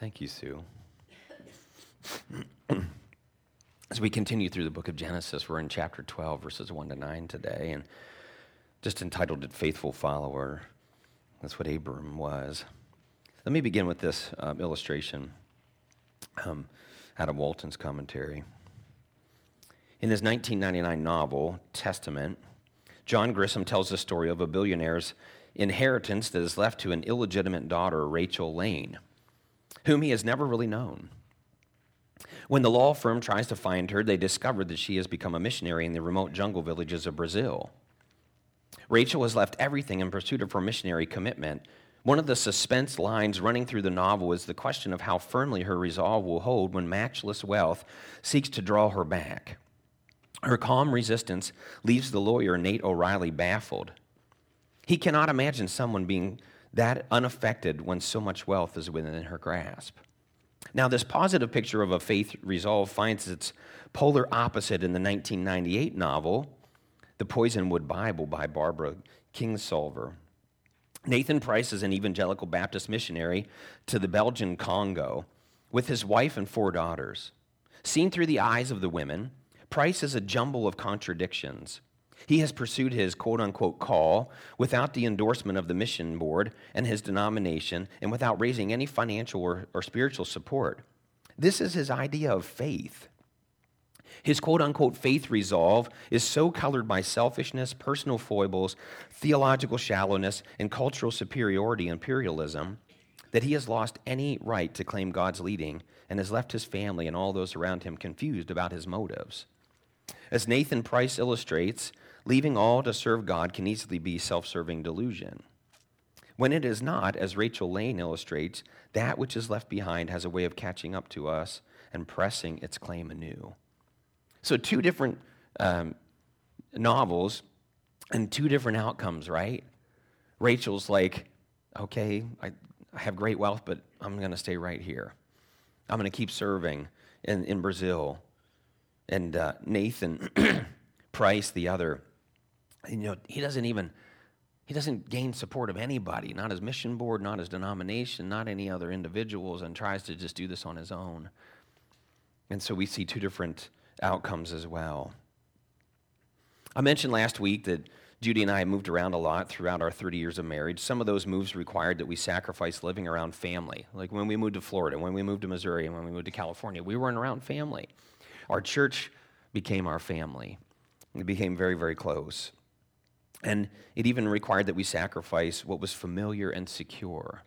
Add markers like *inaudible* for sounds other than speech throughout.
Thank you, Sue. As we continue through the book of Genesis, we're in chapter 12, verses 1 to 9 today, and just entitled it Faithful Follower. That's what Abram was. Let me begin with this um, illustration um, out of Walton's commentary. In his 1999 novel, Testament, John Grisham tells the story of a billionaire's inheritance that is left to an illegitimate daughter, Rachel Lane whom he has never really known. When the law firm tries to find her, they discover that she has become a missionary in the remote jungle villages of Brazil. Rachel has left everything in pursuit of her missionary commitment. One of the suspense lines running through the novel is the question of how firmly her resolve will hold when matchless wealth seeks to draw her back. Her calm resistance leaves the lawyer, Nate O'Riley, baffled. He cannot imagine someone being that unaffected when so much wealth is within her grasp. Now, this positive picture of a faith resolve finds its polar opposite in the 1998 novel, The Poisonwood Bible by Barbara Kingsolver. Nathan Price is an evangelical Baptist missionary to the Belgian Congo with his wife and four daughters. Seen through the eyes of the women, Price is a jumble of contradictions. He has pursued his quote unquote call without the endorsement of the mission board and his denomination and without raising any financial or, or spiritual support. This is his idea of faith. His quote unquote faith resolve is so colored by selfishness, personal foibles, theological shallowness, and cultural superiority imperialism that he has lost any right to claim God's leading and has left his family and all those around him confused about his motives. As Nathan Price illustrates, Leaving all to serve God can easily be self serving delusion. When it is not, as Rachel Lane illustrates, that which is left behind has a way of catching up to us and pressing its claim anew. So, two different um, novels and two different outcomes, right? Rachel's like, okay, I, I have great wealth, but I'm going to stay right here. I'm going to keep serving in, in Brazil. And uh, Nathan *clears throat* Price, the other, you know, he doesn't even he doesn't gain support of anybody, not his mission board, not his denomination, not any other individuals, and tries to just do this on his own. And so we see two different outcomes as well. I mentioned last week that Judy and I moved around a lot throughout our 30 years of marriage. Some of those moves required that we sacrifice living around family. Like when we moved to Florida, when we moved to Missouri, and when we moved to California, we weren't around family. Our church became our family. It became very, very close. And it even required that we sacrifice what was familiar and secure.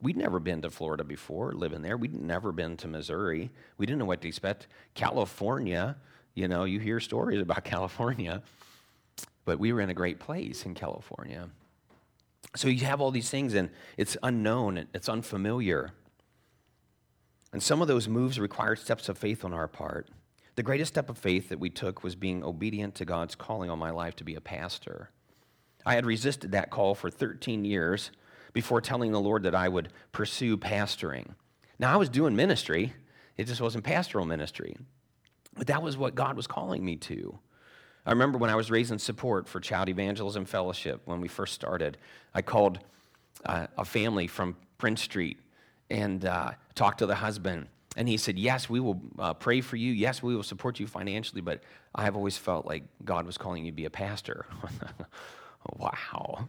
We'd never been to Florida before, living there. We'd never been to Missouri. We didn't know what to expect. California, you know, you hear stories about *laughs* California, but we were in a great place in California. So you have all these things, and it's unknown, it's unfamiliar. And some of those moves required steps of faith on our part. The greatest step of faith that we took was being obedient to God's calling on my life to be a pastor. I had resisted that call for 13 years before telling the Lord that I would pursue pastoring. Now, I was doing ministry, it just wasn't pastoral ministry. But that was what God was calling me to. I remember when I was raising support for Child Evangelism Fellowship when we first started, I called uh, a family from Prince Street and uh, talked to the husband. And he said, Yes, we will uh, pray for you. Yes, we will support you financially, but I have always felt like God was calling you to be a pastor. *laughs* Wow.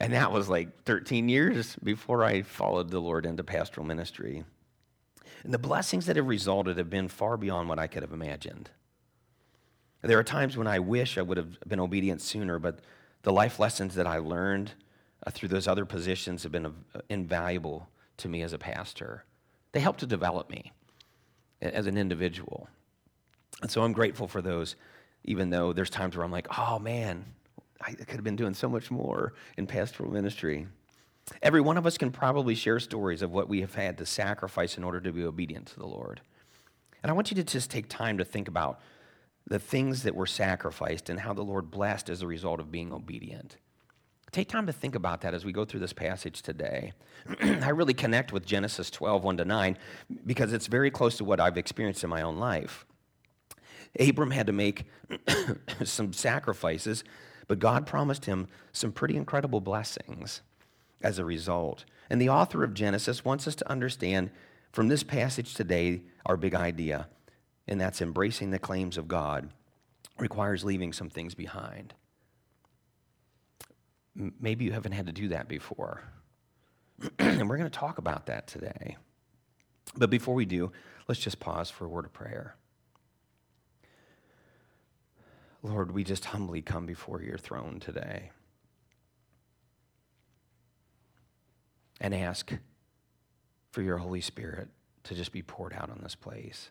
And that was like 13 years before I followed the Lord into pastoral ministry. And the blessings that have resulted have been far beyond what I could have imagined. There are times when I wish I would have been obedient sooner, but the life lessons that I learned uh, through those other positions have been uh, invaluable to me as a pastor. They helped to develop me as an individual. And so I'm grateful for those, even though there's times where I'm like, oh man, I could have been doing so much more in pastoral ministry. Every one of us can probably share stories of what we have had to sacrifice in order to be obedient to the Lord. And I want you to just take time to think about the things that were sacrificed and how the Lord blessed as a result of being obedient. Take time to think about that as we go through this passage today. *clears throat* I really connect with Genesis 12, 1 to 9, because it's very close to what I've experienced in my own life. Abram had to make *clears throat* some sacrifices but God promised him some pretty incredible blessings as a result. And the author of Genesis wants us to understand from this passage today, our big idea, and that's embracing the claims of God, requires leaving some things behind. Maybe you haven't had to do that before. *clears throat* and we're going to talk about that today. But before we do, let's just pause for a word of prayer. Lord, we just humbly come before your throne today and ask for your Holy Spirit to just be poured out on this place.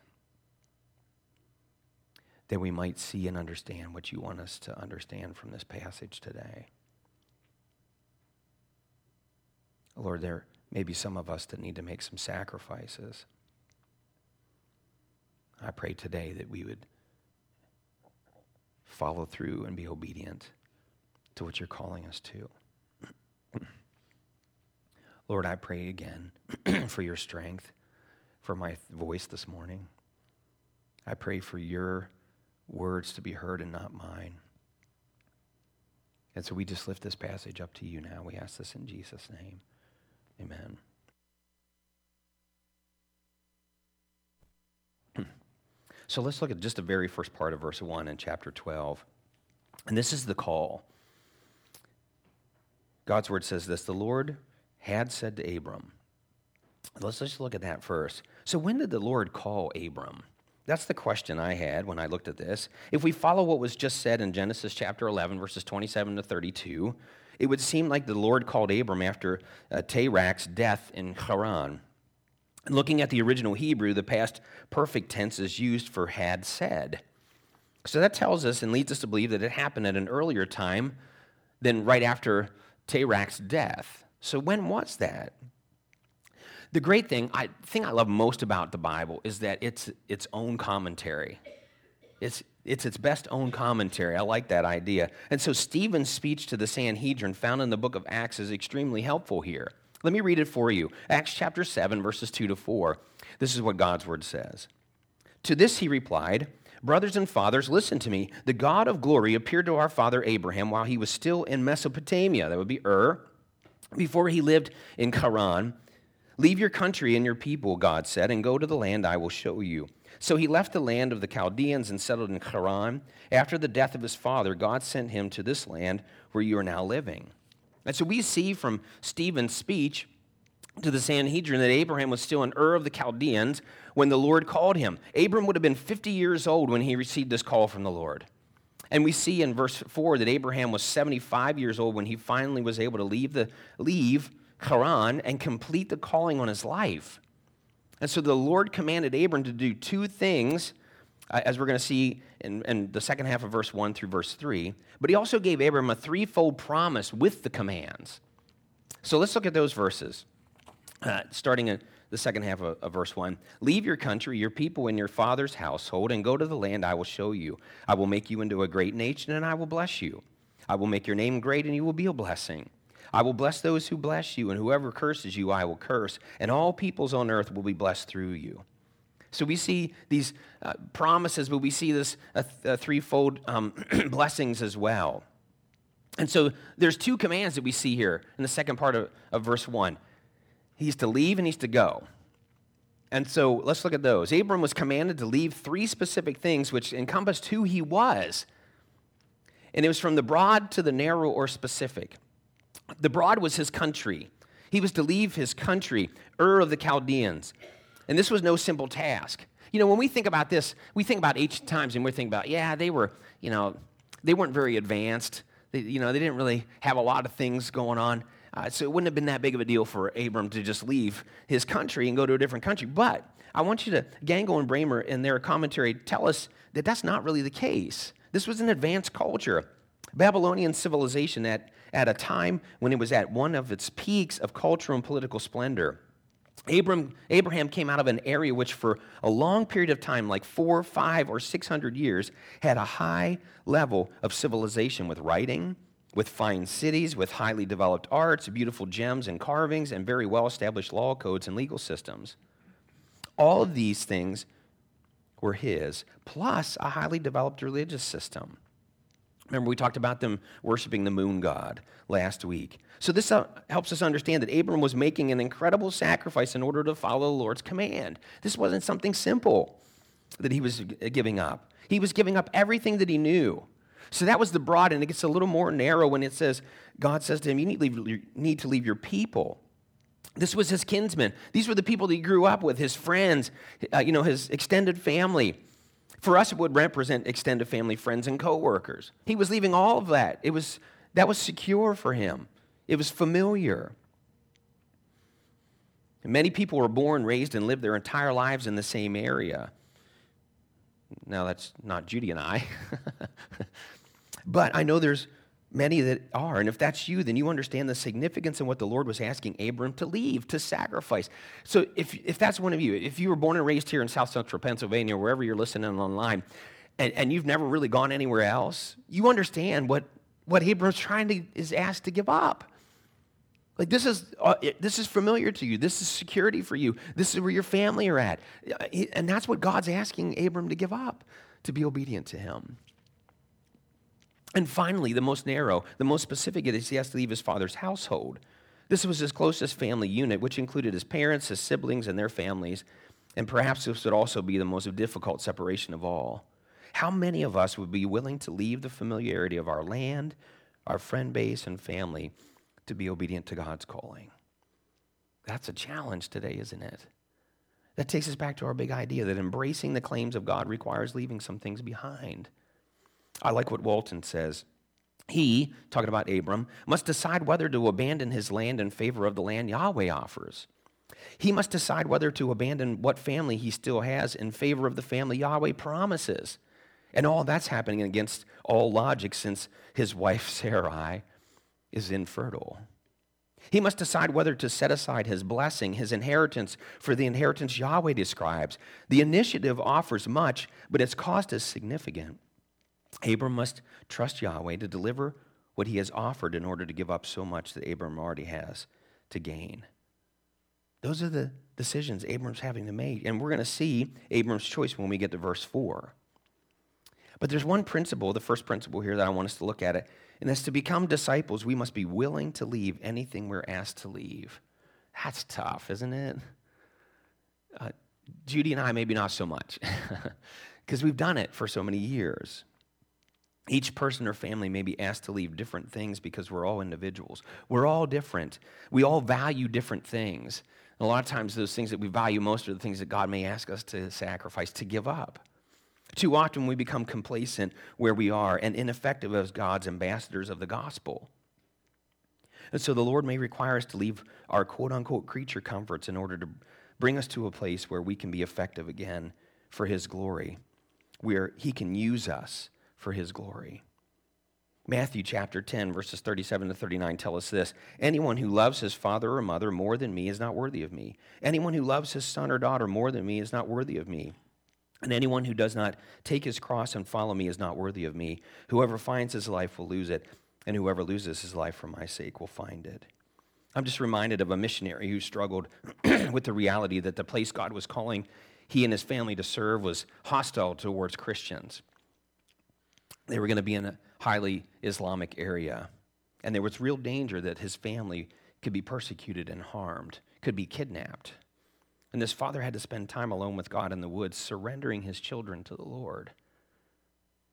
That we might see and understand what you want us to understand from this passage today. Lord, there may be some of us that need to make some sacrifices. I pray today that we would follow through and be obedient to what you're calling us to. *clears throat* Lord, I pray again *clears throat* for your strength, for my voice this morning. I pray for your words to be heard and not mine. And so we just lift this passage up to you now. We ask this in Jesus' name. Amen. So let's look at just the very first part of verse 1 in chapter 12. And this is the call. God's word says this The Lord had said to Abram, let's just look at that first. So, when did the Lord call Abram? That's the question I had when I looked at this. If we follow what was just said in Genesis chapter 11, verses 27 to 32, it would seem like the Lord called Abram after uh, Terach's death in Haran. Looking at the original Hebrew, the past perfect tense is used for had said. So that tells us and leads us to believe that it happened at an earlier time than right after Terach's death. So when was that? The great thing, I thing I love most about the Bible is that it's its own commentary. It's it's its best own commentary. I like that idea. And so Stephen's speech to the Sanhedrin found in the book of Acts is extremely helpful here. Let me read it for you. Acts chapter 7, verses 2 to 4. This is what God's word says. To this he replied, Brothers and fathers, listen to me. The God of glory appeared to our father Abraham while he was still in Mesopotamia, that would be Ur, before he lived in Haran. Leave your country and your people, God said, and go to the land I will show you. So he left the land of the Chaldeans and settled in Haran. After the death of his father, God sent him to this land where you are now living. And so we see from Stephen's speech to the Sanhedrin that Abraham was still in Ur of the Chaldeans when the Lord called him. Abram would have been 50 years old when he received this call from the Lord. And we see in verse 4 that Abraham was 75 years old when he finally was able to leave, the, leave Haran and complete the calling on his life. And so the Lord commanded Abram to do two things uh, as we're going to see in, in, the second half of verse 1 through verse 3. But he also gave Abram a threefold promise with the commands. So let's look at those verses, uh, starting in the second half of, of verse 1. Leave your country, your people, and your father's household, and go to the land I will show you. I will make you into a great nation, and I will bless you. I will make your name great, and you will be a blessing. I will bless those who bless you, and whoever curses you, I will curse, and all peoples on earth will be blessed through you. So we see these uh, promises, but we see this uh, th- uh, threefold um, *clears throat* blessings as well. And so there's two commands that we see here in the second part of, of verse 1. He's to leave and he's to go. And so let's look at those. Abram was commanded to leave three specific things which encompassed who he was. And it was from the broad to the narrow or specific. The broad was his country. He was to leave his country, Ur of the Chaldeans. And this was no simple task. You know, when we think about this, we think about ancient times and we think about, yeah, they were, you know, they weren't very advanced. They, you know, they didn't really have a lot of things going on. Uh, so it wouldn't have been that big of a deal for Abram to just leave his country and go to a different country. But I want you to, Gangel and Bramer in their commentary tell us that that's not really the case. This was an advanced culture. Babylonian civilization at, at a time when it was at one of its peaks of cultural and political splendor. Abram, Abraham came out of an area which, for a long period of time, like four, five, or six hundred years, had a high level of civilization with writing, with fine cities, with highly developed arts, beautiful gems and carvings, and very well established law codes and legal systems. All of these things were his, plus a highly developed religious system. Remember, we talked about them worshiping the moon god last week. So, this uh, helps us understand that Abram was making an incredible sacrifice in order to follow the Lord's command. This wasn't something simple that he was giving up, he was giving up everything that he knew. So, that was the broad, and it gets a little more narrow when it says, God says to him, You need to leave, you need to leave your people. This was his kinsmen. These were the people that he grew up with, his friends, uh, you know, his extended family. For us, it would represent extended family, friends, and coworkers. He was leaving all of that. It was, that was secure for him, it was familiar. Many people were born, raised, and lived their entire lives in the same area. Now, that's not Judy and I. *laughs* but I know there's many that are. And if that's you, then you understand the significance and what the Lord was asking Abram to leave, to sacrifice. So if, if that's one of you, if you were born and raised here in South Central Pennsylvania, wherever you're listening online, and, and you've never really gone anywhere else, you understand what, what Abram's trying to, is asked to give up. Like this is, uh, this is familiar to you. This is security for you. This is where your family are at. And that's what God's asking Abram to give up, to be obedient to him. And finally, the most narrow, the most specific is he has to leave his father's household. This was his closest family unit, which included his parents, his siblings, and their families. And perhaps this would also be the most difficult separation of all. How many of us would be willing to leave the familiarity of our land, our friend base, and family to be obedient to God's calling? That's a challenge today, isn't it? That takes us back to our big idea that embracing the claims of God requires leaving some things behind. I like what Walton says. He, talking about Abram, must decide whether to abandon his land in favor of the land Yahweh offers. He must decide whether to abandon what family he still has in favor of the family Yahweh promises. And all that's happening against all logic since his wife *laughs* Sarai is infertile. He must decide whether to set aside his blessing, his inheritance, for the inheritance Yahweh describes. The initiative offers much, but its cost is significant. Abram must trust Yahweh to deliver what he has offered in order to give up so much that Abram already has to gain. Those are the decisions Abram's having to make. And we're going to see Abram's choice when we get to verse 4. But there's one principle, the first principle here that I want us to look at it, and as to become disciples, we must be willing to leave anything we're asked to leave. That's tough, isn't it? Uh, Judy and I, maybe not so much, *laughs* because we've done it for so many years. Each person or family may be asked to leave different things because we're all individuals. We're all different. We all value different things. And a lot of times, those things that we value most are the things that God may ask us to sacrifice, to give up. Too often, we become complacent where we are and ineffective as God's ambassadors of the gospel. And so, the Lord may require us to leave our quote unquote creature comforts in order to bring us to a place where we can be effective again for His glory, where He can use us for his glory. Matthew chapter 10, verses 37 to 39 tell us this Anyone who loves his father or mother more than me is not worthy of me. Anyone who loves his son or daughter more than me is not worthy of me. And anyone who does not take his cross and follow me is not worthy of me. Whoever finds his life will lose it, and whoever loses his life for my sake will find it. I'm just reminded of a missionary who struggled *clears throat* with the reality that the place God was calling he and his family to serve was hostile towards Christians. They were going to be in a highly Islamic area. And there was real danger that his family could be persecuted and harmed, could be kidnapped. And this father had to spend time alone with God in the woods, surrendering his children to the Lord.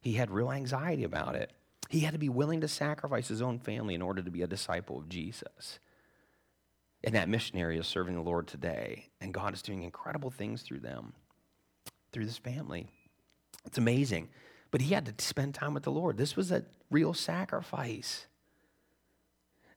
He had real anxiety about it. He had to be willing to sacrifice his own family in order to be a disciple of Jesus. And that missionary is serving the Lord today, and God is doing incredible things through them, through this family. It's amazing. But he had to spend time with the Lord. This was a real sacrifice.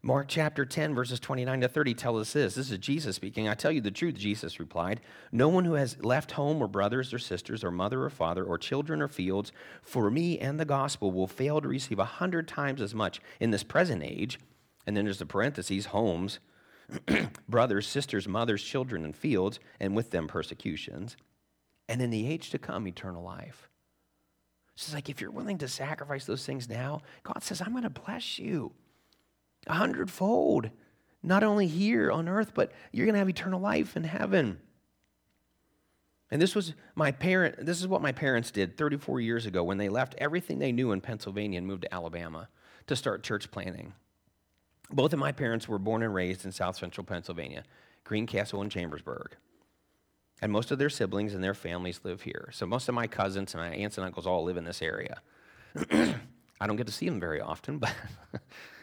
Mark chapter 10, verses 29 to 30 tell us this. This is Jesus speaking. I tell you the truth, Jesus replied. No one who has left home or brothers or sisters or mother or father or children or fields for me and the gospel will fail to receive a hundred times as much in this present age. And then there's the parentheses homes, *clears throat* brothers, sisters, mothers, children, and fields, and with them persecutions. And in the age to come, eternal life. She's like, if you're willing to sacrifice those things now, God says, I'm going to bless you a hundredfold. Not only here on earth, but you're going to have eternal life in heaven. And this was my parent, this is what my parents did 34 years ago when they left everything they knew in Pennsylvania and moved to Alabama to start church planting. Both of my parents were born and raised in south central Pennsylvania, Greencastle and Chambersburg. And most of their siblings and their families live here. So most of my cousins and my aunts and uncles all live in this area. *clears throat* I don't get to see them very often, but, *laughs*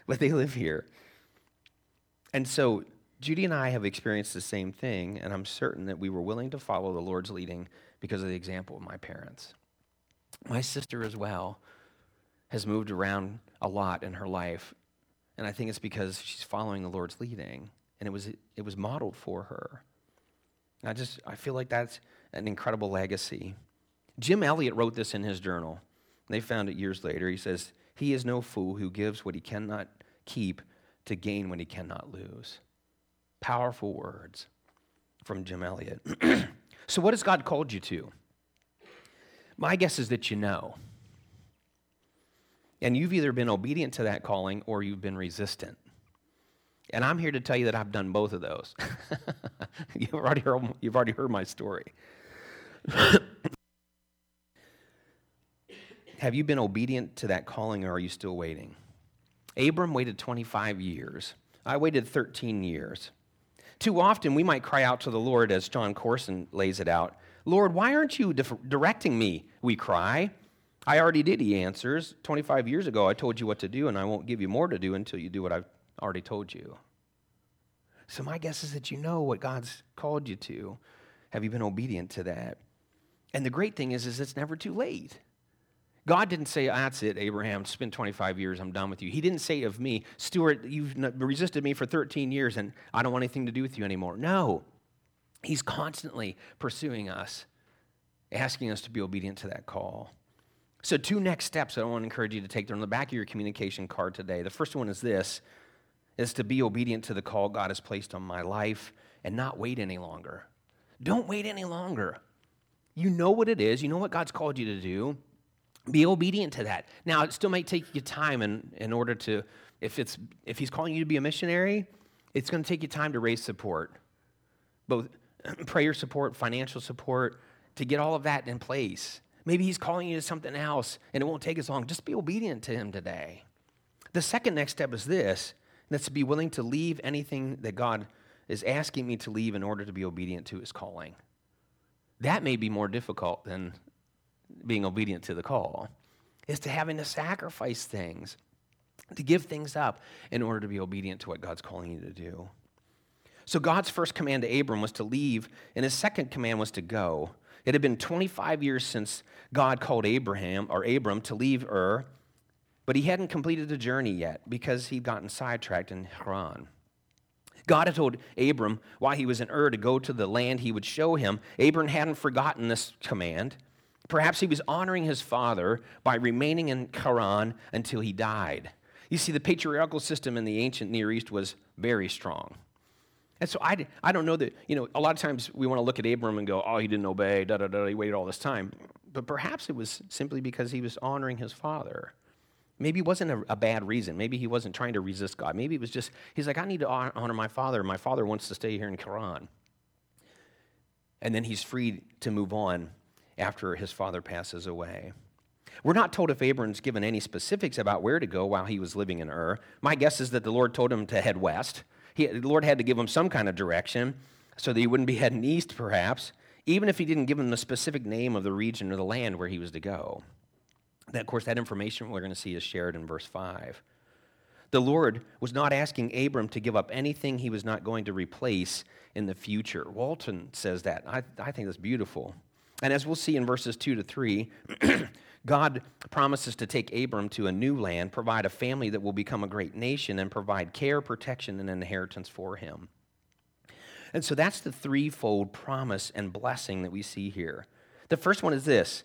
*laughs* but they live here. And so Judy and I have experienced the same thing, and I'm certain that we were willing to follow the Lord's leading because of the example of my parents. My sister, as well, has moved around a lot in her life, and I think it's because she's following the Lord's leading, and it was, it was modeled for her. I just I feel like that's an incredible legacy. Jim Elliot wrote this in his journal. They found it years later. He says, He is no fool who gives what he cannot keep to gain what he cannot lose. Powerful words from Jim Elliot. *clears throat* so, what has God called you to? My guess is that you know. And you've either been obedient to that calling or you've been resistant. And I'm here to tell you that I've done both of those. *laughs* you've, already heard, you've already heard my story. *clears throat* Have you been obedient to that calling or are you still waiting? Abram waited 25 years. I waited 13 years. Too often we might cry out to the Lord, as Jon Courson lays it out Lord, why aren't you directing me? We cry. I already did, he answers. 25 years ago, I told you what to do, and I won't give you more to do until you do what I've already told you. So, my guess is that you know what God's called you to. Have you been obedient to that? And the great thing is, is it's never too late. God didn't say, That's it, Abraham, spend 25 years, I'm done with you. He didn't say of me, Stuart, you've resisted me for 13 years and I don't want anything to do with you anymore. No. He's constantly pursuing us, asking us to be obedient to that call. So, two next steps I want to encourage you to take. They're on the back of your communication card today. The first one is this is to be obedient to the call God has placed on my life and not wait any longer. Don't wait any longer. You know what it is, you know what God's called you to do. Be obedient to that. Now, it still might take you time in, in order to, if, it's, if He's calling you to be a missionary, it's going to take you time to raise support, both *clears throat* prayer support, financial support, to get all of that in place. Maybe He's calling you to something else and it won't take as long. Just be obedient to Him today. The second next step is this that's to be willing to leave anything that God is asking me to leave in order to be obedient to His calling. That may be more difficult than being obedient to the call, is to having to sacrifice things, to give things up in order to be obedient to what God's calling you to do. So God's first command to Abram was to leave, and his second command was to go. It had been 25 years since God called Abraham or Abram to leave Ur, but he hadn't completed the journey yet because he'd gotten sidetracked in Haran. God had told Abram while he was in Ur to go to the land he would show him. Abram hadn't forgotten this command. Perhaps he was honoring his father by remaining in Haran until he died. You see, the patriarchal system in the ancient Near East was very strong. And so I, I don't know that, you know, a lot of times we want to look at Abram and go, oh, he didn't obey, da da da, he waited all this time. But perhaps it was simply because he was honoring his father. Maybe it wasn't a, a, bad reason. Maybe he wasn't trying to resist God. Maybe it was just, he's like, I need to honor my father. My father wants to stay here in Haran. And then he's free to move on after his father passes away. We're not told if Abram's given any specifics about where to go while he was living in Ur. My guess is that the Lord told him to head west. He, the Lord had to give him some kind of direction so that he wouldn't be *laughs* heading east, perhaps, even if he didn't give him the specific name of the region or the land where he was to go. That, of course, that information we're going to see is shared in verse 5. The Lord was not asking Abram to give up anything he was not going to replace in the future. Walton says that. I, I think that's beautiful. And as we'll see in verses 2 to 3, *clears throat* God promises to take Abram to a new land, provide a family that will become a great nation, and provide care, protection, and inheritance for him. And so that's the threefold promise and blessing that we see here. The first one is this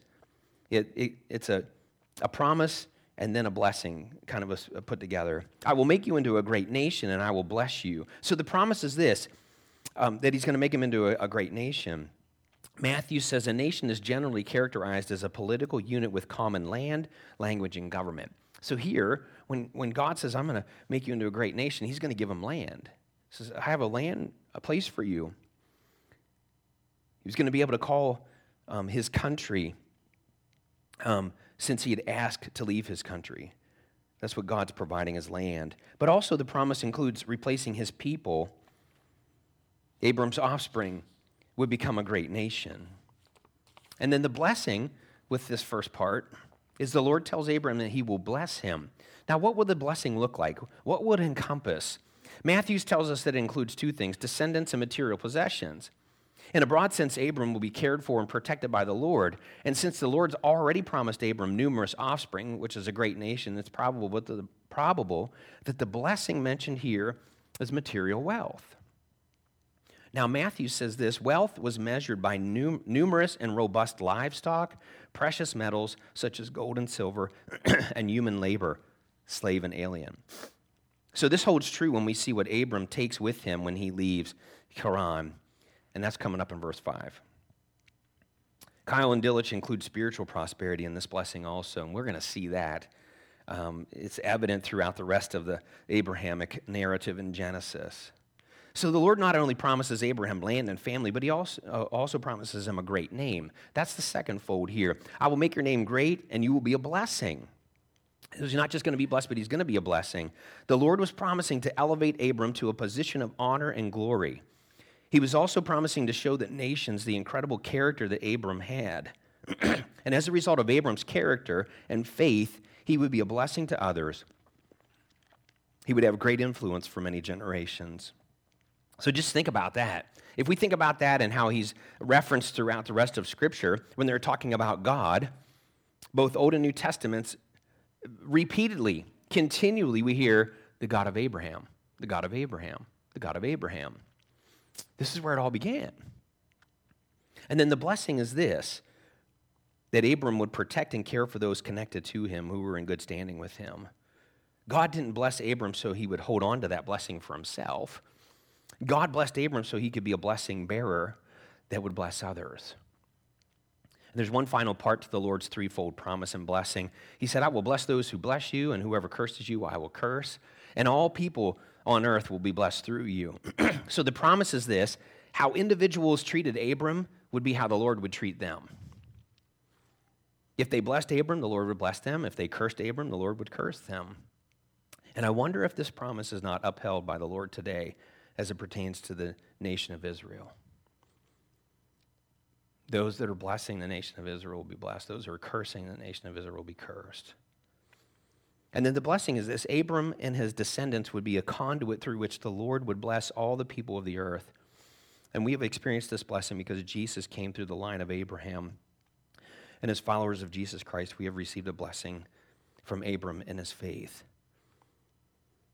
it, it, it's a, a promise and then a blessing kind of a, a put together. I will make you into a great nation and I will bless you. So the promise is this um, that he's going to make him into a, a great nation. Matthew says a nation is generally characterized as a political unit with common land, language, and government. So here, when, when God says, I'm going to make you into a great nation, he's going to give them land. He says, I have a land, a place for you. He's going to be able to call um, his country um, since he had asked to leave his country. That's what God's providing as land. But also, the promise includes replacing his people. Abram's offspring would become a great nation. And then the blessing with this first part is the Lord tells Abram that he will bless him. Now, what would the blessing look like? What would encompass? Mathews tells us that it includes two things descendants and material possessions. In a broad sense, Abram will be cared for and protected by the Lord. And since the Lord's already promised Abram numerous offspring, which is a great nation, it's probable, but the, probable that the blessing mentioned here is material wealth. Now, Matthew says this wealth was measured by num- numerous and robust livestock, precious metals such as gold and silver, *clears throat* and human labor, slave and alien. So, this holds true when we see what Abram takes with him when he leaves Haran, and that's coming up in verse 5. Keil and Delitzsch include spiritual prosperity in this blessing also, and we're going to see that. Um, it's evident throughout the rest of the Abrahamic narrative in Genesis. So the Lord not only promises Abraham land and family, but he also, uh, also promises him a great name. That's the second fold here. I will make your name great, and you will be a blessing. He's not just going to be blessed, but he's going to be a blessing. The Lord was promising to elevate Abram to a position of honor and glory. He was also promising to show the nations the incredible character that Abram had. *clears throat* and as a result of Abram's character and faith, he would be a blessing to others. He would have great influence for many generations. So just think about that. If we think about that and how he's referenced throughout the rest of Scripture, when they're talking about God, both Old and New Testaments, repeatedly, continually, we hear the God of Abraham, the God of Abraham, the God of Abraham. This is where it all began. And then the blessing is this that Abram would protect and care for those connected to him who were in good standing with him. God didn't bless Abram so he would hold on to that blessing for himself. God blessed Abram so he could be a blessing bearer that would bless others. And there's one final part to the Lord's threefold promise and blessing. He said, I will bless those who bless you, and whoever curses you, I will curse. And all people on earth will be blessed through you. *clears throat* so the promise is this how individuals treated Abram would be how the Lord would treat them. If they blessed Abram, the Lord would bless them. If they cursed Abram, the Lord would curse them. And I wonder if this promise is not upheld by the Lord today as it pertains to the nation of Israel. Those that are blessing the nation of Israel will be blessed. Those who are cursing the nation of Israel will be cursed. And then the blessing is this Abram and his descendants would be a conduit through which the Lord would bless all the people of the earth. And we have experienced this blessing because Jesus came through the line of Abraham. And as followers of Jesus Christ, we have received a blessing from Abram in his faith.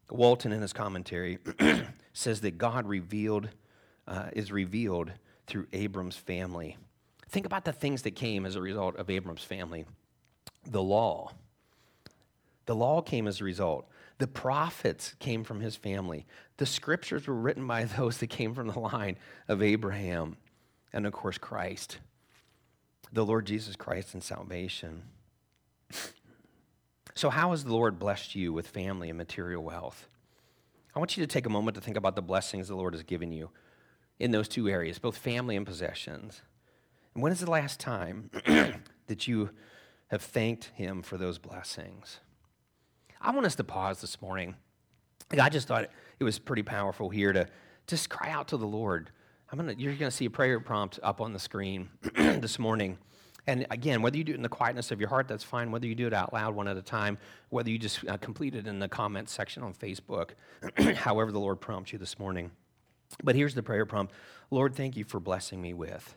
Walton, in his commentary, *clears throat* says that God revealed, uh, is revealed through Abram's family. Think about the things that came as a result of Abram's family the law. The law came as a result. The prophets came from his family. The scriptures were written by *laughs* those that came from the line of Abraham. And of course, Christ, the Lord Jesus Christ and salvation. So, how has the Lord blessed you with family and material wealth? I want you to take a moment to think about the blessings the Lord has given you in those two areas, both family and possessions. And when is the last time *clears throat* that you have thanked Him for those blessings? I want us to pause this morning. I just thought it was pretty powerful here to just cry out to the Lord. I'm gonna, you're going to see a prayer prompt up on the screen *clears throat* this morning. And again, whether you do it in the quietness of your heart, that's fine. Whether you do it out loud one at a time, whether you just uh, complete it in the comments section on Facebook, *clears throat* however the Lord prompts you this morning. But here's the prayer prompt Lord, thank you for blessing me with.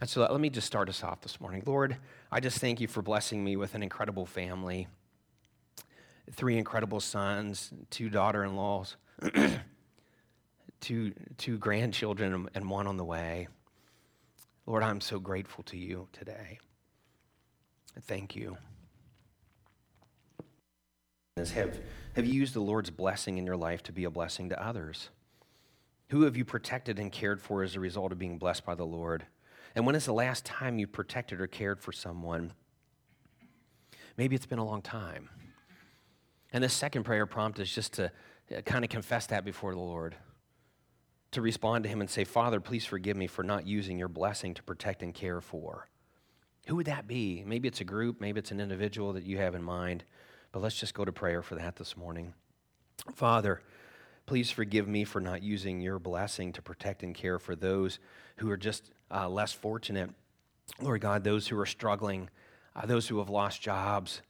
And so let me just start us off this morning. Lord, I just thank you for blessing me with an incredible family three incredible sons, two daughter in laws, *clears throat* two, two grandchildren, and one on the way. Lord, I'm so grateful to you today. Thank you. Have, have you used the Lord's blessing in your life to be a blessing to others? Who have you protected and cared for as a result of being blessed by the Lord? And when is the last time you protected or cared for someone? Maybe it's been a long time. And the second prayer prompt is just to uh, kind of confess that before the Lord. To respond to him and say, Father, please forgive me for not using your blessing to protect and care for. Who would that be? Maybe it's a group, maybe it's an individual that you have in mind, but let's just go to prayer for that this morning. Father, please forgive me for not using your blessing to protect and care for those who are just uh, less fortunate. Lord God, those who are struggling, uh, those who have lost jobs,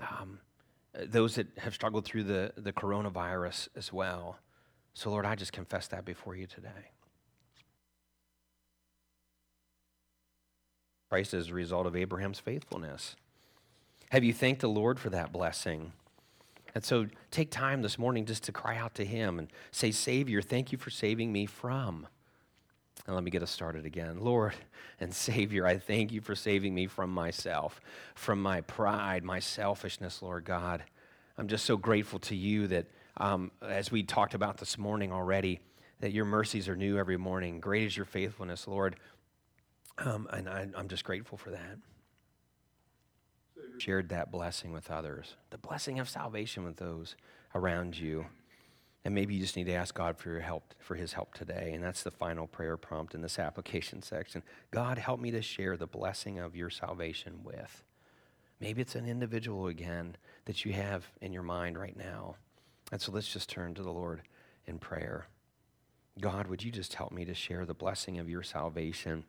um, those that have struggled through the, the coronavirus as well. So, Lord, I just confess that before you today. Christ is a result of Abraham's faithfulness. Have you thanked the Lord for that blessing? And so take time this morning just to cry out to Him and say, Savior, thank you for saving me from. And let me get us started again. Lord and Savior, I thank you for saving me from myself, from my pride, my selfishness, Lord God. I'm just so grateful to you that, um, as we talked about this morning already, that your mercies are new every morning. Great is your faithfulness, Lord. Um, and I, I'm just grateful for that shared that blessing with others, the blessing of salvation with those around you. And maybe you just need to ask God for your help, for his help today. And that's the final prayer prompt in this application section. God, help me to share the blessing of your salvation with. Maybe it's an individual again that you have in your mind right now. And so let's just turn to the Lord in prayer. God, would you just help me to share the blessing of your salvation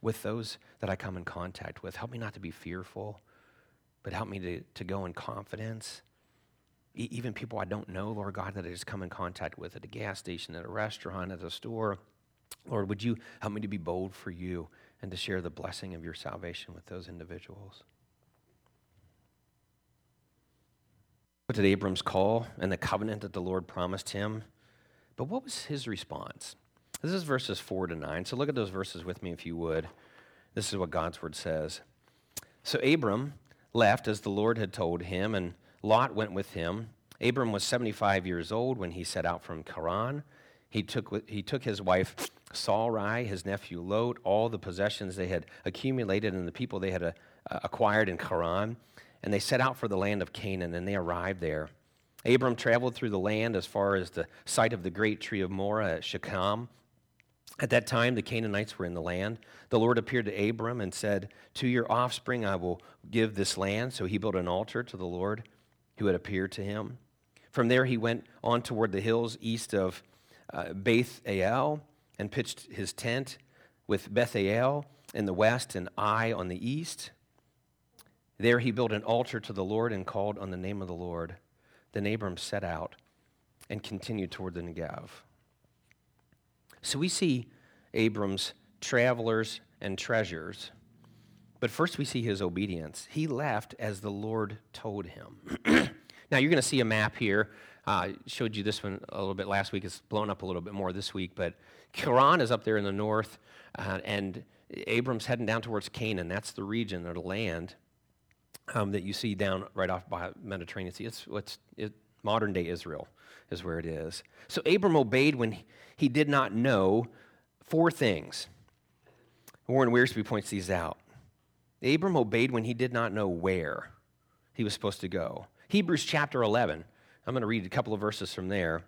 with those that I come in contact with? Help me not to be fearful but help me to, to go in confidence. E- even people I don't know, Lord God, that I just come in contact with at a gas station, at a restaurant, at a store. Lord, would you help me to be bold for you and to share the blessing of your salvation with those individuals? What did Abram's call and the covenant that the Lord promised him? But what was his response? This is verses 4 to 9. So look at those verses with me if you would. This is what God's word says. So Abram left as the Lord had told him, and Lot went with him. Abram was 75 years old when he set out from Haran. He took, he took his wife Sarai, his nephew Lot, all the possessions they had accumulated and the people they had uh, acquired in Haran, and they set out for the land of Canaan, and they arrived there. Abram traveled through the land as far as the site of the great tree of Moreh at Shechem, at that time, the Canaanites were in the land. The Lord appeared to Abram and said, To your offspring I will give this land. So he built an altar to the Lord who had appeared to him. From there, he went on toward the hills east of uh, Beth and pitched his tent with Beth Bethel in the west and Ai on the east. There he built an altar to the Lord and called on the name of the Lord. Then Abram set out and continued toward the Negev. So we see Abram's travelers and treasures. But first, we see his obedience. He left as the Lord told him. *clears throat* now, you're going to see a map here. I uh, showed you this one a little bit last week. It's blown up a little bit more this week. But Haran is up there in the north, uh, and Abram's heading down towards Canaan. That's the region or the land um, that you see down right off by Mediterranean Sea. It's what's it, modern day Israel is where it is. So Abram obeyed when he did not know four things. Warren Wiersbe points these out. Abram obeyed when he did not know where he was supposed to go. Hebrews chapter 11. I'm going to read a couple of verses from there.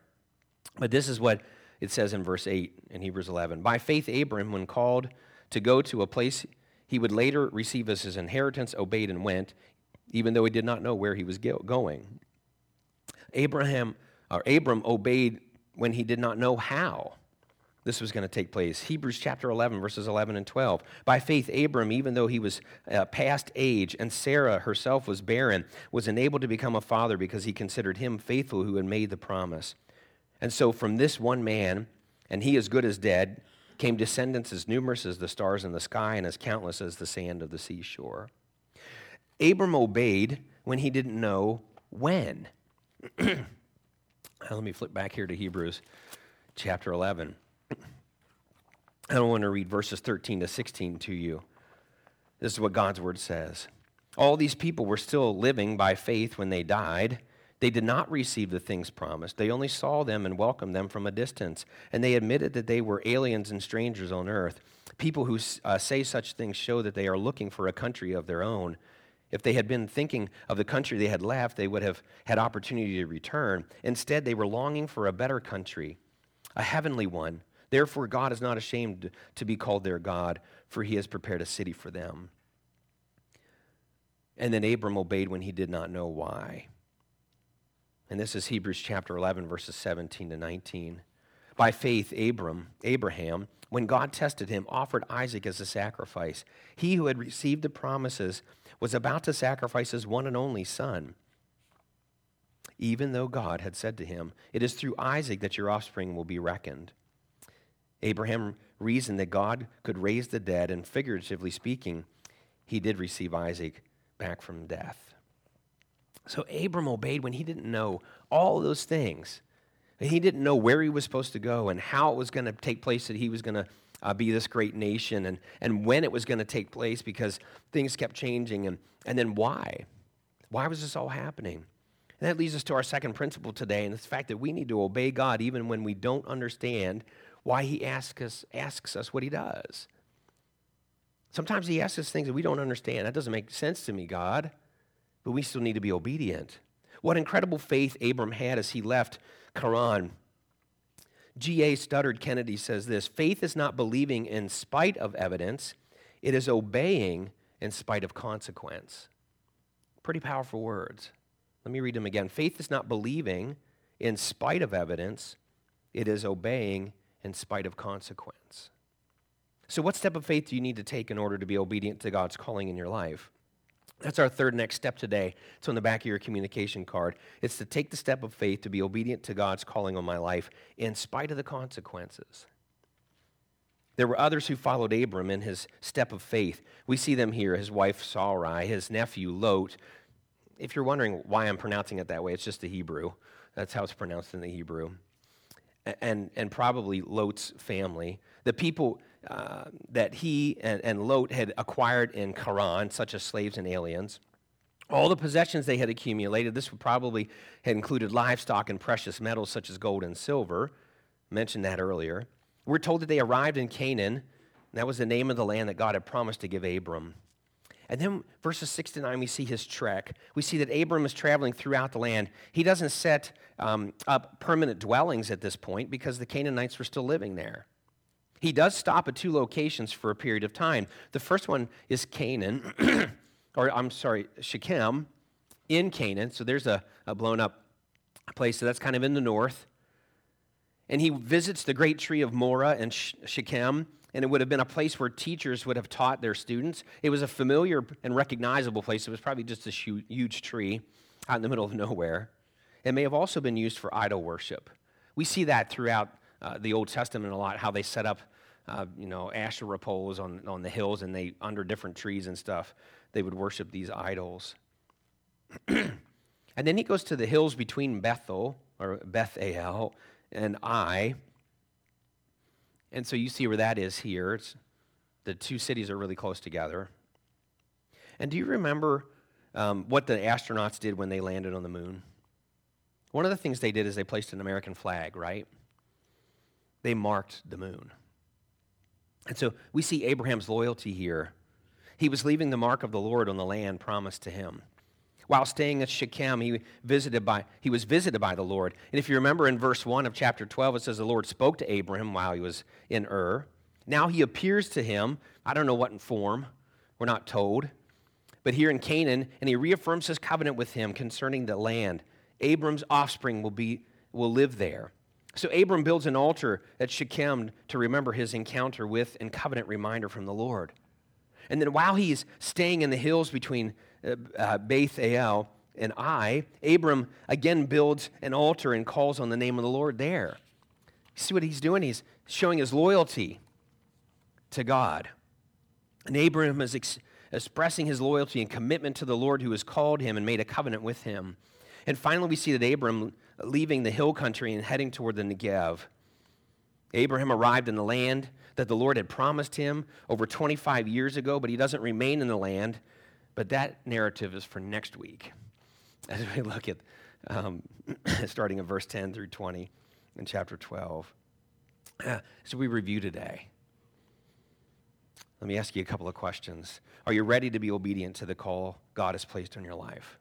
But this is what it says in verse 8 in Hebrews 11. By faith, Abram, when called to go to a place he would later receive as his inheritance, obeyed and went, even though he did not know where he was going. Abraham or Abram obeyed when he did not know how this was going to take place. Hebrews chapter 11, verses 11 and 12. By faith, Abram, even though he was uh, past age and Sarah herself was barren, was enabled to become a father because he considered him faithful who had made the promise. And so, from this one man, and he as good as dead, came descendants as numerous as the stars in the sky and as countless as the sand of the seashore. Abram obeyed when he didn't know when. *clears throat* Let me flip back here to Hebrews chapter 11. I don't want to read verses 13 to 16 to you. This is what God's word says. All these people were still living by faith when they died. They did not receive the things promised. They only saw them and welcomed them from a distance. And they admitted that they were aliens and strangers on earth. People who uh, say such things show that they are looking for a country of their own. If they had been thinking of the country they had left, they would have had opportunity to return. Instead, they were longing for a better country, a heavenly one. Therefore, God is not ashamed to be called their God, for he has prepared a city for them. And then Abram obeyed when he did not know why. And this is Hebrews chapter 11, verses 17 to 19. By faith, Abram, Abraham, when God tested him, offered Isaac as a sacrifice. He who had received the promises was about to sacrifice his one and only son. Even though God had said to him, It is through Isaac that your offspring will be reckoned. Abraham reasoned that God could raise the dead, and figuratively speaking, he did receive Isaac back from death. So Abram obeyed when he didn't know all those things. He didn't know where he was supposed to go and how it was going to take place that he was going to uh, be this great nation and, and when it was going to take place because things kept changing and, and then why. Why was this all happening? And that leads us to our second principle today, and it's the fact that we need to obey God even when we don't understand why He asks us, asks us what He does. Sometimes He asks us things that we don't understand. That doesn't make sense to me, God, but we still need to be obedient. What incredible faith Abram had as he left Haran. G.A. Studdert Kennedy says this faith is not believing in spite of evidence, it is obeying in spite of consequence. Pretty powerful words. Let me read them again. Faith is not believing in spite of evidence, it is obeying in spite of consequence. So, what step of faith do you need to take in order to be obedient to God's calling in your life? That's our third next step today. It's on the back of your communication card. It's to take the step of faith to be obedient to God's calling on my life in spite of the consequences. There were others who followed Abram in his step of faith. We see them here his wife Sarai, his nephew Lot, if you're wondering why I'm pronouncing it that way, it's just the Hebrew. That's how it's pronounced in the Hebrew. And, and probably Lot's family. The people that he and, and Lot had acquired in Haran, such as slaves and aliens, all the possessions they had accumulated, this would probably had included livestock and precious metals such as gold and silver. Mentioned that earlier. We're told that they arrived in Canaan. that was the name of the land that God had promised to give Abram. And then verses 6 to 9, we see his trek. We see that Abram is traveling throughout the land. He doesn't set um, up permanent dwellings at this point because the Canaanites were still living there. He does stop at two locations for a period of time. The first one is Canaan, *clears throat* or I'm sorry, Shechem in Canaan. So there's a, a blown up place. So that's kind of in the north. And he visits the great tree of Moreh and Shechem and it would have been a place where teachers would have taught their students. It was a familiar and recognizable place. It was probably just a huge tree out in the middle of nowhere. It may have also been used for idol worship. We see that throughout uh, the Old Testament a lot, how they set up, uh, you know, Asherah poles on, on the hills and they, under different trees and stuff, they would worship these idols. *clears throat* and then he goes to the hills between Bethel, or Bethel, and Ai, and so you see where that is here. It's, the two cities are really close together. And do you remember um, what the astronauts did when they landed on the moon? One of the things they did is they placed an American flag, right? They marked the moon. And so we see Abraham's loyalty here. He was leaving the mark of the Lord on the land promised to him. While staying at Shechem, he, visited by, he was visited by the Lord. And if you remember in verse 1 of chapter 12, it says the Lord spoke to Abraham while he was in Ur. Now he appears to him. I don't know what in form, we're not told. But here in Canaan, and he reaffirms his covenant with him concerning the land. Abram's offspring will, be, will live there. So Abram builds an altar at Shechem to remember his encounter with and covenant reminder from the Lord. And then while he's staying in the hills between uh, uh, Beth El and Ai, Abram again builds an altar and calls on the name of the Lord there. See what he's doing? He's showing his loyalty to God. And Abram is ex- expressing his loyalty and commitment to the Lord who has called him and made a covenant with him. And finally, we see that Abram leaving the hill country and heading toward the Negev. Abraham arrived in the land that the Lord had promised him over 25 years ago, but he doesn't remain in the land but that narrative is for next week as we look at um, *clears throat* starting in verse 10 through 20 in chapter 12. Uh, so we review today. Let me ask you a couple of questions. Are you ready to be obedient to the call God has placed on your life?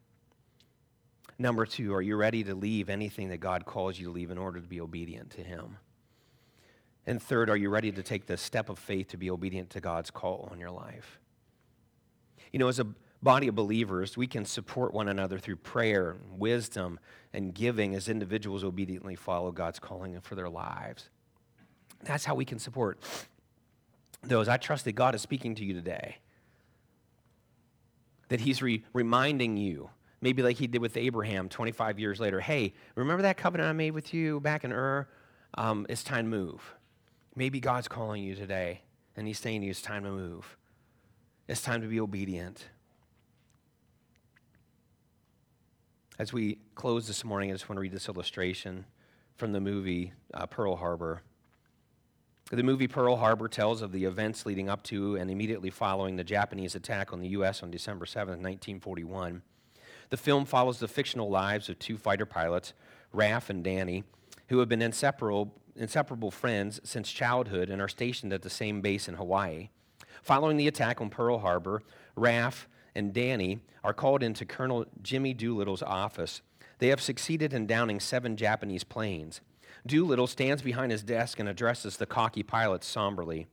Number two, are you ready to leave anything that God calls you to leave in order to be obedient to Him? And third, are you ready to take the step of faith to be obedient to God's call on your life? You know, as a body of believers, we can support one another through prayer, wisdom, and giving as individuals obediently follow God's calling for their lives. That's how we can support those. I trust that God is speaking to you today, that He's re- reminding you maybe like he did with Abraham 25 years later. Hey, remember that covenant I made with you back in Ur? Um, it's time to move. Maybe God's calling you today, and He's saying to you, it's time to move. It's time to be obedient. As we close this morning, I just want to read this illustration from the movie uh, Pearl Harbor. The movie Pearl Harbor tells of the events leading up to and immediately following the Japanese attack on the U.S. on December 7, 1941. The film follows the fictional lives of two fighter pilots, Raf and Danny, who have been inseparable, inseparable friends since childhood and are stationed at the same base in Hawaii. Following the attack on Pearl Harbor, Raf and Danny are called into Colonel Jimmy Doolittle's office. They have succeeded in downing seven Japanese planes. Doolittle stands behind his desk and addresses the cocky pilots somberly.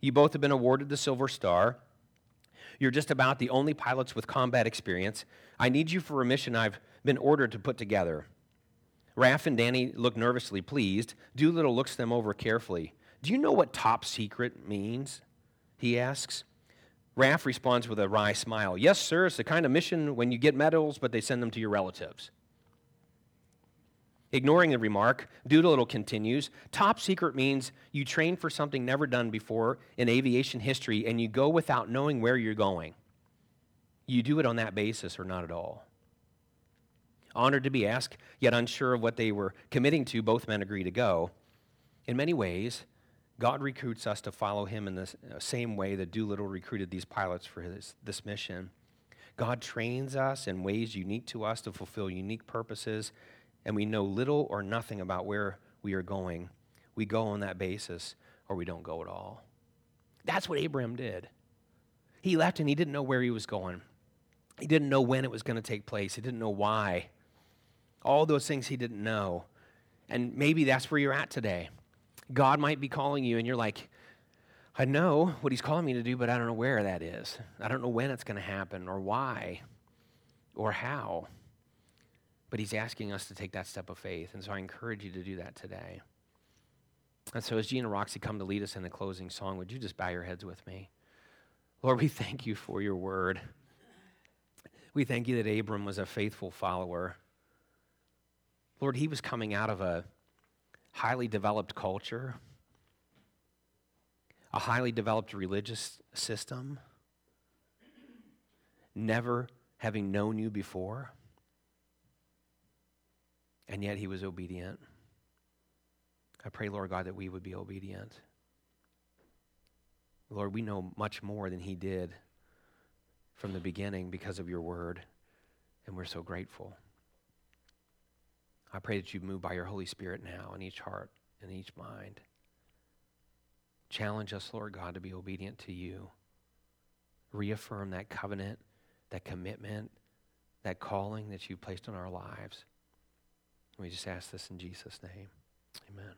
You both have been awarded the Silver Star. You're just about the only pilots with combat experience. I need you for a mission I've been ordered to put together. Raf and Danny look nervously pleased. Doolittle looks them over carefully. Do you know what top secret means? He asks. Raf responds with a wry smile. Yes, sir, it's the kind of mission when you get medals, but they send them to your relatives. Ignoring the remark, Doolittle continues Top secret means you train for something never done before in aviation history and you go without knowing where you're going. You do it on that basis or not at all. Honored to be asked, yet unsure of what they were committing to, both men agree to go. In many ways, God recruits us to follow him in the uh, same way that Doolittle recruited these pilots for his, this mission. God trains us in ways unique to us to fulfill unique purposes and we know little or nothing about where we are going, we go on that basis or we don't go at all. That's what Abraham did. He left and he didn't know where he was going. He didn't know when it was going to take place. He didn't know why. All those things he didn't know. And maybe that's where you're at today. God might be calling you, and you're like, I know what he's calling me to do, but I don't know where that is. I don't know when it's going to happen or why or how. But he's asking us to take that step of faith. And so I encourage you to do that today. And so as Gene and Roxy come to lead us in the closing song, would you just bow your heads with me? Lord, we thank you for your word. We thank you that Abram was a faithful follower. Lord, he was coming out of a highly developed culture, a highly developed religious system, never having known you before and yet he was obedient. I pray, Lord God, that we would be obedient. Lord, we know much more than he did from the beginning because of your word, and we're so grateful. I pray that you move by your Holy Spirit now in each heart and each mind. Challenge us, Lord God, to be obedient to you. Reaffirm that covenant, that commitment, that calling that you placed on our lives. We just ask this in Jesus' name. Amen.